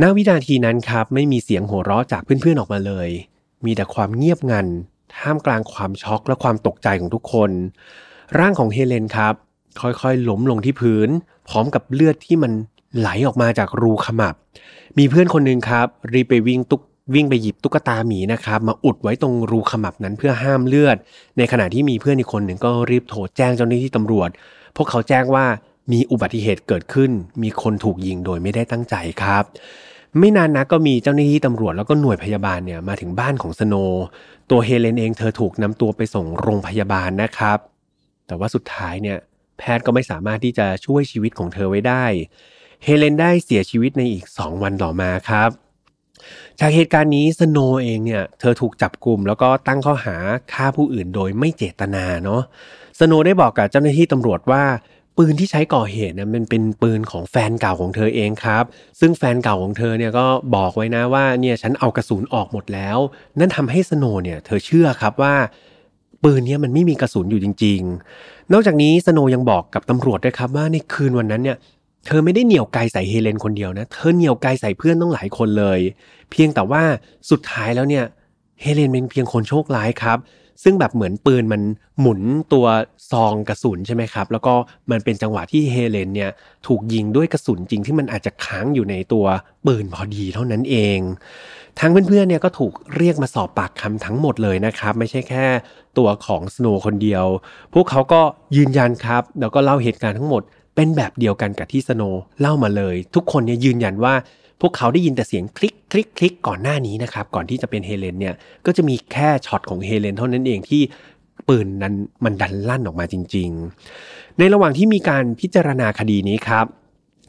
ณวินาทีนั้นครับ ไม่มีเสียงหัวเราะจากเพื่อนๆออกมาเลย มีแต่ความเงียบงัน ท่ามกลางความช็อกและความตกใจของทุกคน ร่างของเฮเลนครับ ค่อยๆล้มลงที่พื้น พร้อมกับเลือดที่มันไหลออกมาจากรูขมับ มีเพื่อนคนหนึ่งครับ รีบไปวิ่งตุก วิ่งไปหยิบตุ๊กตาหมีนะครับมาอุดไว้ตรงรูขมับนั้นเพื่อห้ามเลือด ในขณะที่มีเพื่อนอีกคนหนึ่งก็รีบโทรแจ้งเจ้าหน้าที่ตำรวจ พวกเขาแจ้งว่ามีอุบัติเหตุเกิดขึ้น มีคนถูกยิงโดยไม่ได้ตั้งใจครับ ไม่นานนะก็มีเจ้าหน้าที่ตำรวจแล้วก็หน่วยพยาบาลเนี่ยมาถึงบ้านของสโน ตัวเฮเลนเองเธอถูกนำตัวไปส่งโรงพยาบาลนะครับ แต่ว่าสุดท้ายเนี่ยแพทย์ก็ไม่สามารถที่จะช่วยชีวิตของเธอไว้ได้ เฮเลนได้เสียชีวิตในอีก 2 วันต่อมาครับ จากเหตุการณ์นี้สโนเองเนี่ยเธอถูกจับกลุ่ม แล้วก็ตั้งข้อหาฆ่าผู้อื่นโดยไม่เจตนาเนาะสโนได้บอกกับเจ้าหน้าที่ตำรวจว่าปืนที่ใช้ก่อเหตุเนี่ยมันเป็นปืนของแฟนเก่าของเธอเองครับ ซึ่งแฟนเก่าของเธอเนี่ยก็บอกไว้นะว่าเนี่ยฉันเอากระสุนออกหมดแล้ว นั่นทำให้สโนเนี่ยเธอเชื่อครับว่า ปืนเนี้ยมันไม่มีกระสุนอยู่จริง ๆ นอกจากนี้สโนยังบอกกับตำรวจด้วยครับว่าในคืนวันนั้นเนี่ย เธอไม่ได้เหนี่ยวไกใส่เฮเลนคนเดียวนะ เธอเหนี่ยวไกใส่เพื่อนต้องหลายคนเลย เพียงแต่ว่าสุดท้ายแล้วเนี่ยเฮเลนเป็นเพียงคนโชคร้ายครับ ซึ่งแบบเหมือนปืนมันหมุนตัวซองกระสุนใช่ไหมครับ แล้วก็มันเป็นจังหวะที่เฮเลนเนี่ยถูกยิงด้วยกระสุนจริงที่มันอาจจะค้างอยู่ในตัวปืนพอดีเท่านั้นเอง ทั้งเพื่อนๆเนี่ยก็ถูกเรียกมาสอบปากคำทั้งหมดเลยนะครับ ไม่ใช่แค่ตัวของสโนคนเดียว พวกเขาก็ยืนยันครับ แล้วก็เล่าเหตุการณ์ทั้งหมด เป็นแบบเดียวกันกับที่สโนเล่ามาเลย ทุกคนเนี่ยยืนยันว่าพวกเขาได้ยินแต่เสียงคลิกคลิกคลิกก่อนหน้านี้นะครับ ก่อนที่จะเป็นเฮเลนเนี่ยก็จะมีแค่ช็อตของเฮเลนเท่านั้นเองที่ปืนนั้นมันดันลั่นออกมาจริง ๆ ในระหว่างที่มีการพิจารณาคดีนี้ครับ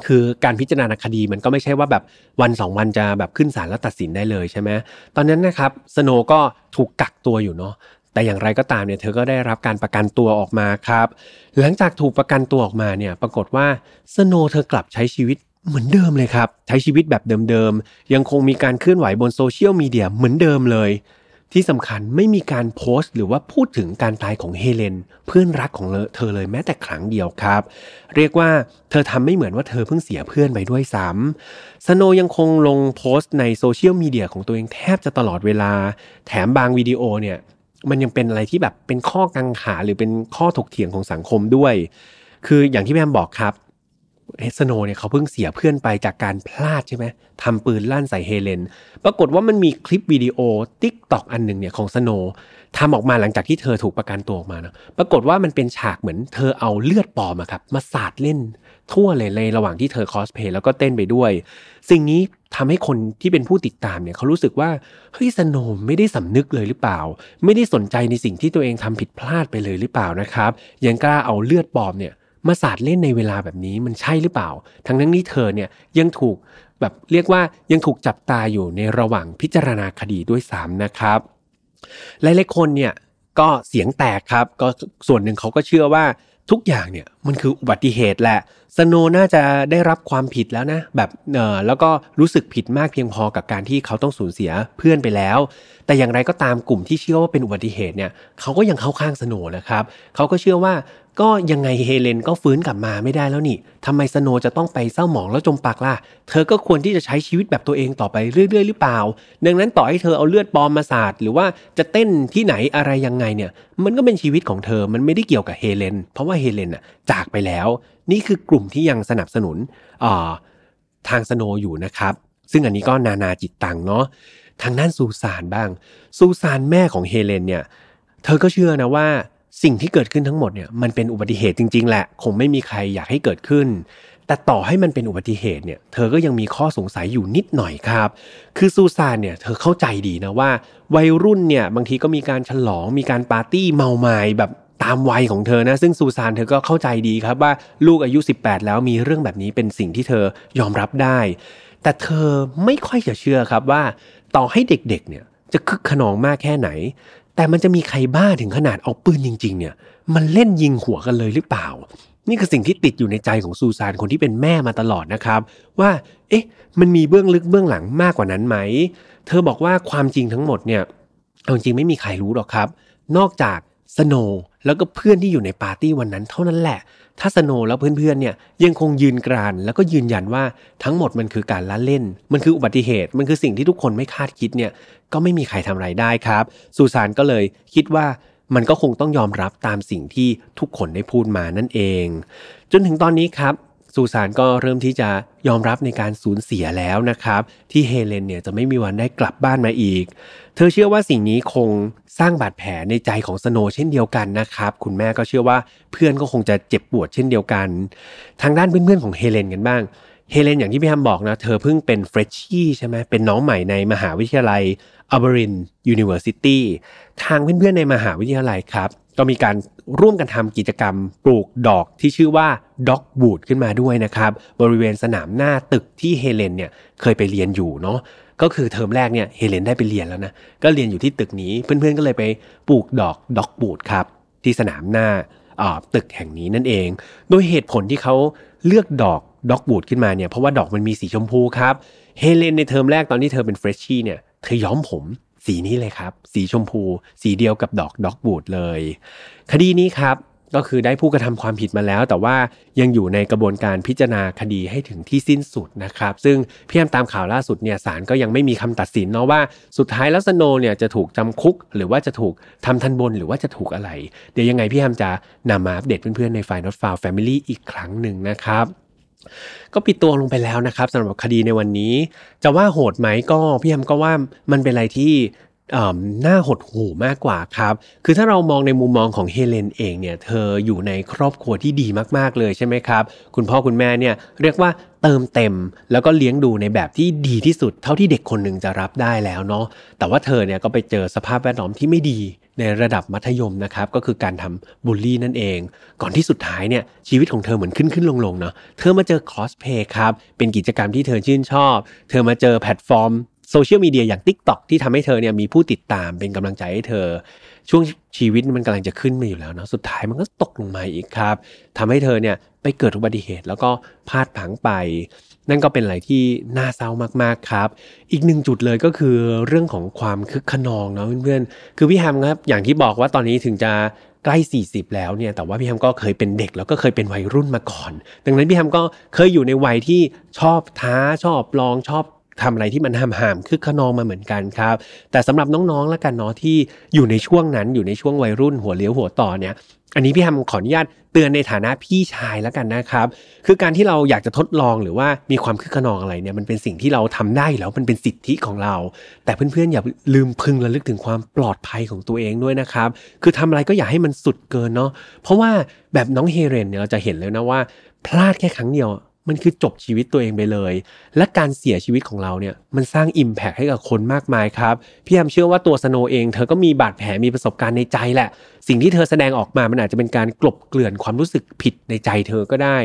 คือการพิจารณาคดีมันก็ไม่ใช่ว่าแบบวันสองวันจะแบบขึ้นศาลแล้วตัดสินได้เลยใช่ไหมตอนนั้นนะครับสโนก็ถูกกักตัวอยู่เนาะ แต่อย่างไรก็ตามเนี่ยเธอก็ได้รับการประกันตัวออกมาครับ หลังจากถูกประกันตัวออกมาเนี่ยปรากฏว่าสโนเธอกลับใช้ชีวิตเหมือนเดิมเลยครับ ใช้ชีวิตแบบเดิมๆ ยังคงมีการเคลื่อนไหวบนโซเชียลมีเดียเหมือนเดิมเลย ที่สำคัญไม่มีการโพสต์หรือว่าพูดถึงการตายของเฮเลน เพื่อนรักของเธอเลยแม้แต่ครั้งเดียวครับ เรียกว่าเธอทำไม่เหมือนว่าเธอเพิ่งเสียเพื่อนไปด้วยซ้ำสโนยังคงลงโพสต์ในโซเชียลมีเดียของตัวเองแทบจะตลอดเวลา แถมบางวิดีโอเนี่ย มันยังเป็นอะไรที่แบบเป็นข้อกังขาหรือเป็นข้อถกเถียงของสังคมด้วย คืออย่างที่แฮมบอกครับเฮสโนเนี่ยเขาเพิ่งเสียเพื่อนไปจากการพลาดใช่ไหมทำปืนลั่นใส่เฮเลน ปรากฏว่ามันมีคลิปวิดีโอ TikTok อันหนึ่งเนี่ยของสโนทำออกมาหลังจากที่เธอถูกประกันตัวออกมานะปรากฏว่ามันเป็นฉากเหมือนเธอเอาเลือดปลอมอะครับมาสาดเล่น ทั่วเลยในระหว่างที่เธอคอสเพย์แล้วก็เต้นไปด้วย สิ่งนี้ ทำให้คนที่เป็นผู้ติดตามเนี่ยเขารู้สึกว่าเฮ้ยสโนไม่ได้สำนึกเลยหรือเปล่า ไม่ได้สนใจในสิ่งที่ตัวเองทำผิดพลาดไปเลยหรือเปล่านะครับ ยังกล้าเอาเลือดปลอมเนี่ยมาสาดเล่นในเวลาแบบนี้มันใช่หรือเปล่า ทั้งนั้นนี้เธอเนี่ยยังถูกแบบเรียกว่ายังถูกจับตาอยู่ในระหว่างพิจารณาคดีด้วยซ้ำนะครับ หลายๆคนเนี่ยก็เสียงแตกครับก็ส่วนหนึ่งเขาก็เชื่อว่า ทุกอย่างเนี่ยมันคืออุบัติเหตุแหละสโนน่าจะได้รับความผิดแล้วนะ แบบเออแล้วก็รู้สึกผิดมากเพียงพอกับการที่เขาต้องสูญเสียเพื่อนไปแล้ว แต่อย่างไรก็ตามกลุ่มที่เชื่อว่าเป็นอุบัติเหตุเนี่ยเขาก็ยังเข้าข้างสโนนะครับเขาก็เชื่อว่า ก็ยังไงเฮเลนก็ฟื้นกลับมาไม่ได้แล้วนี่ทำไมสโนจะต้องไปเศร้าหมองแล้วจมปากล่ะ เธอก็ควรที่จะใช้ชีวิตแบบตัวเองต่อไปเรื่อยๆ หรือเปล่า ดังนั้นต่อให้เธอเอาเลือดปลอมมาสาดหรือว่าจะเต้นที่ไหนอะไรยังไงเนี่ย มันก็เป็นชีวิตของเธอ มันไม่ได้เกี่ยวกับเฮเลน เพราะว่าเฮเลนอะจากไปแล้ว นี่คือกลุ่มที่ยังสนับสนุนทางสโนอยู่นะครับ ซึ่งอันนี้ก็นานาจิตตังเนาะ ทางด้านซูซานบ้าง ซูซานแม่ของเฮเลนเนี่ย เธอก็เชื่อนะว่า สิ่งที่เกิดขึ้นทั้งหมดเนี่ยมันเป็นอุบัติเหตุจริง ๆ แหละ คงไม่มีใครอยากให้เกิดขึ้น แต่ต่อให้มันเป็นอุบัติเหตุเนี่ย เธอก็ยังมีข้อสงสัยอยู่นิดหน่อยครับ คือซูซานเนี่ยเธอเข้าใจดีนะว่า วัยรุ่นเนี่ยบางทีก็มีการฉลองมีการปาร์ตี้เมาไม้แบบตามวัยของเธอนะซึ่งซูซานเธอก็เข้าใจดีครับว่าลูกอายุ 18 แล้วมีเรื่องแบบนี้เป็นสิ่งที่เธอยอมรับได้ แต่เธอไม่ค่อยจะเชื่อครับว่า ต่อให้เด็กๆเนี่ยจะคึกขนองมากแค่ไหน แต่มันจะมีใครบ้าถึงขนาดเอาปืนจริง ๆ เนี่ย มันเล่นยิงหัวกันเลยหรือเปล่า นี่คือสิ่งที่ติดอยู่ในใจของซูซานคนที่เป็นแม่มาตลอดนะครับ ว่า เอ๊ะ มันมีเบื้องลึกเบื้องหลังมากกว่านั้นไหม เธอบอกว่าความจริงทั้งหมดเนี่ยเอาจริงไม่มีใครรู้หรอกครับ นอกจากสโน แล้วก็เพื่อนที่อยู่ในปาร์ตี้วันนั้นเท่านั้นแหละถ้าสโนแล้วเพื่อนๆเนี่ยยังคงยืนกราน แล้วก็ยืนยันว่าทั้งหมดมันคือการละเล่น มันคืออุบัติเหตุ มันคือสิ่งที่ทุกคนไม่คาดคิดเนี่ยก็ไม่มีใครทำอะไรได้ครับซูซานก็เลยคิดว่ามันก็คงต้องยอมรับตามสิ่งที่ทุกคนได้พูดมานั่นเอง จนถึงตอนนี้ครับซูซานก็เริ่มที่จะยอมรับในการสูญเสียแล้วนะครับ ที่เฮเลนเนี่ยจะไม่มีวันได้กลับบ้านมาอีก เธอเชื่อว่าสิ่งนี้คงสร้างบาดแผลในใจของสโนเช่นเดียวกันนะครับ คุณแม่ก็เชื่อว่าเพื่อนก็คงจะเจ็บปวดเช่นเดียวกัน ทางด้านเพื่อนๆของเฮเลนกันบ้างเฮเลนอย่างที่พี่แฮมบอกนะ เธอเพิ่งเป็นเฟรชชี่ใช่ไหมเป็นน้องใหม่ในมหาวิทยาลัย Auburn University ทางเพื่อนๆในมหาวิทยาลัยครับ ก็มีการร่วมกันทำกิจกรรมปลูกดอกที่ชื่อว่า dogwood ขึ้นมาด้วยนะครับ บริเวณสนามหน้าตึกที่เฮเลนเนี่ยเคยไปเรียนอยู่เนาะก็คือเทอมแรกเนี่ยเฮเลนได้ไปเรียนแล้วนะก็เรียนอยู่ที่ตึกนี้เพื่อนๆก็เลยไปปลูกดอก dogwood ครับที่สนามหน้าตึกแห่งนี้นั่นเอง โดยเหตุผลที่เขาเลือกดอก dogwood ขึ้นมาเนี่ยเพราะว่าดอกมันมีสีชมพูครับเฮเลนในเทอมแรกตอนที่เธอเป็นเฟรชชี่เนี่ยเธอย้อมผม สีนี้เลยครับ สีชมพู สีเดียวกับดอกด็อกบูดเลย คดีนี้ครับก็คือได้ผู้กระทำความผิดมาแล้ว แต่ว่ายังอยู่ในกระบวนการพิจารณาคดีให้ถึงที่สิ้นสุดนะครับ ซึ่งเพี่แอมตามข่าวล่าสุดเนี่ยศาลก็ยังไม่มีคำตัดสินเนาะว่าสุดท้ายแล้วสโนเนี่ยจะถูกจำคุก หรือว่าจะถูกทำทันบนหรือว่าจะถูกอะไร เดี๋ยวยังไงพี่แอมจะนำมาอัปเดตเพื่อนๆในฝ่าย Not f o u n Family อีกครั้งหนึ่งนะครับ ก็ปิดตัวลงไปแล้วนะครับสำหรับคดีในวันนี้ จะว่าโหดไหมก็พี่แอมก็ว่ามันเป็นอะไรที่น่าหดหูมากกว่าครับ คือถ้าเรามองในมุมมองของเฮเลนเองเนี่ย เธออยู่ในครอบครัวที่ดีมากๆเลยใช่ไหมครับ คุณพ่อคุณแม่เนี่ยเรียกว่าเติมเต็ม แล้วก็เลี้ยงดูในแบบที่ดีที่สุด เท่าที่เด็กคนหนึ่งจะรับได้แล้วเนาะ แต่ว่าเธอเนี่ยก็ไปเจอสภาพแวดล้อมที่ไม่ดี ในระดับมัธยมนะครับก็คือการทำบูลลี่นั่นเอง ก่อนที่สุดท้ายเนี่ยชีวิตของเธอเหมือนขึ้นขึ้นลงลงเนาะเธอมาเจอคอสเพย์ครับเป็นกิจกรรมที่เธอชื่นชอบ เธอมาเจอแพลตฟอร์มโซเชียลมีเดียอย่าง Tik t o อกที่ทำให้เธอเนี่ยมีผู้ติดตามเป็นกำลังใจให้เธอ ช่วงชีวิตมันกำลังจะขึ้นมาอยู่แล้วเนาะสุดท้ายมันก็ตกลงมาอีกครับทำให้เธอเนี่ยไปเกิดอุบัติเหตุแล้วก็พลาดผังไป นั่นก็เป็นอะไรที่น่าเศร้ามากๆครับ อีกหนึ่งจุดเลยก็คือเรื่องของความคึกคะนองเนาะเพื่อนๆ คือพี่แฮมครับอย่างที่บอกว่าตอนนี้ถึงจะใกล้ 40 แล้วเนี่ย แต่ว่าพี่แฮมก็เคยเป็นเด็กแล้วก็เคยเป็นวัยรุ่นมาก่อน ดังนั้นพี่แฮมก็เคยอยู่ในวัยที่ชอบท้าชอบลองชอบ ทำอะไรที่มันห้ามห้ามคือขนองมาเหมือนกันครับ แต่สำหรับน้องๆ แล้วกันเนาะที่อยู่ในช่วงนั้นอยู่ในช่วงวัยรุ่นหัวเลี้ยวหัวต่อเนี่ยอันนี้พี่แฮมขออนุญาตเตือนในฐานะพี่ชายแล้วกันนะครับ คือการที่เราอยากจะทดลองหรือว่ามีความคึกขนองอะไรเนี่ยมันเป็นสิ่งที่เราทำได้แล้วมันเป็นสิทธิของเรา แต่เพื่อนๆอย่าลืมพึงระลึกถึงความปลอดภัยของตัวเองด้วยนะครับ คือทำอะไรก็อย่าให้มันสุดเกินเนาะเพราะว่าแบบน้องเฮเรนเนี่ยเราจะเห็นเลยนะว่า พลาดแค่ครั้งเดียว มันคือจบชีวิตตัวเองไปเลย และการเสียชีวิตของเราเนี่ยมันสร้างอิมแพกให้กับคนมากมายครับ พี่แอมเชื่อว่าตัวสโนเอง เธอก็มีบาดแผลมีประสบการณ์ในใจแหละ สิ่งที่เธอแสดงออกมามันอาจจะเป็นการกลบเกลื่อนความรู้สึกผิดในใจเธอก็ได้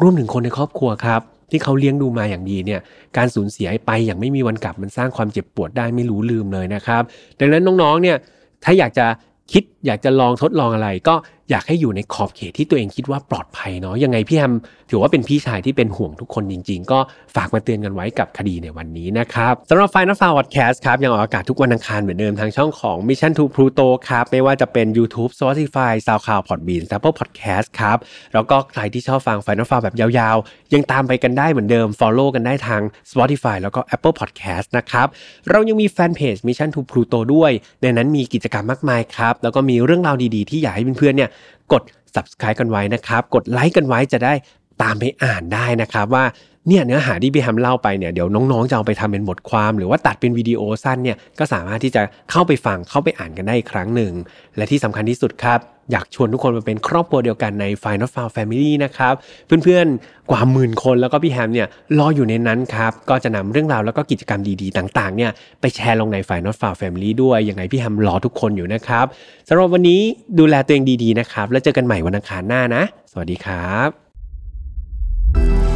รวมถึงคนในครอบครัวครับ ที่เขาเลี้ยงดูมาอย่างดีเนี่ยการสูญเสียไปอย่างไม่มีวันกลับมันสร้างความเจ็บปวดได้ไม่รู้ลืมเลยนะครับ ดังนั้นน้องๆเนี่ยถ้าอยากจะคิดอยากจะลองทดลองอะไรก็ อยากให้อยู่ในขอบเขตที่ตัวเองคิดว่าปลอดภัยเนาะยังไงพี่แฮมถือว่าเป็นพี่ชายที่เป็นห่วงทุกคนจริง ๆ ก็ฝากมาเตือนกันไว้กับคดีในวันนี้นะครับสำหรับ Final Found Cast ครับยังออกอากาศทุกวันอังคารเหมือนเดิมทางช่องของ Mission to Pluto ครับไม่ว่าจะเป็น YouTube Spotify SoundCloud Podbean Apple Podcast ครับแล้วก็ใครที่ชอบฟัง Final Found แบบยาวๆ ยังตามไปกันได้เหมือนเดิม Follow กันได้ทาง Spotify แล้วก็ Apple Podcast นะครับเรายังมีแฟนเพจ Mission to Pluto ด้วย ในนั้นมีกิจกรรมมากมายครับแล้วก็มีเรื่องราวดีๆ ที่อยากให้เพื่อนๆเนี่ยกด subscribe กันไว้นะครับ กดไลค์กันไว้จะได้ตามไปอ่านได้นะครับว่า เนี่ยเนื้อหาที่พี่แฮมเล่าไปเนี่ยเดี๋ยวน้องๆจะเอาไปทำเป็นบทความ หรือว่าตัดเป็นวิดีโอสั้นเนี่ยก็สามารถที่จะเข้าไปฟังเข้าไปอ่านกันได้อีกครั้งหนึ่ง และที่สำคัญที่สุดครับ อยากชวนทุกคนมาเป็นครอบครัวเดียวกันใน Final f i l e Family นะครับ เพื่อนๆกว่าหมื่นคนแล้วก็พี่แฮมเนี่ยรออยู่ในนั้นครับ ก็จะนำเรื่องราวแล้วก็กิจกรรมดีๆ ต่างๆเนี่ยไปแชร์ลงใน Final f i l e Family ด้วยยังไงพี่แฮมรอทุกคนอยู่นะครับสำหรับวันนี้ดูแลตัวเองดีๆนะครับแล้วเจอกันใหม่วันอังคารหน้านะ สวัสดีครับ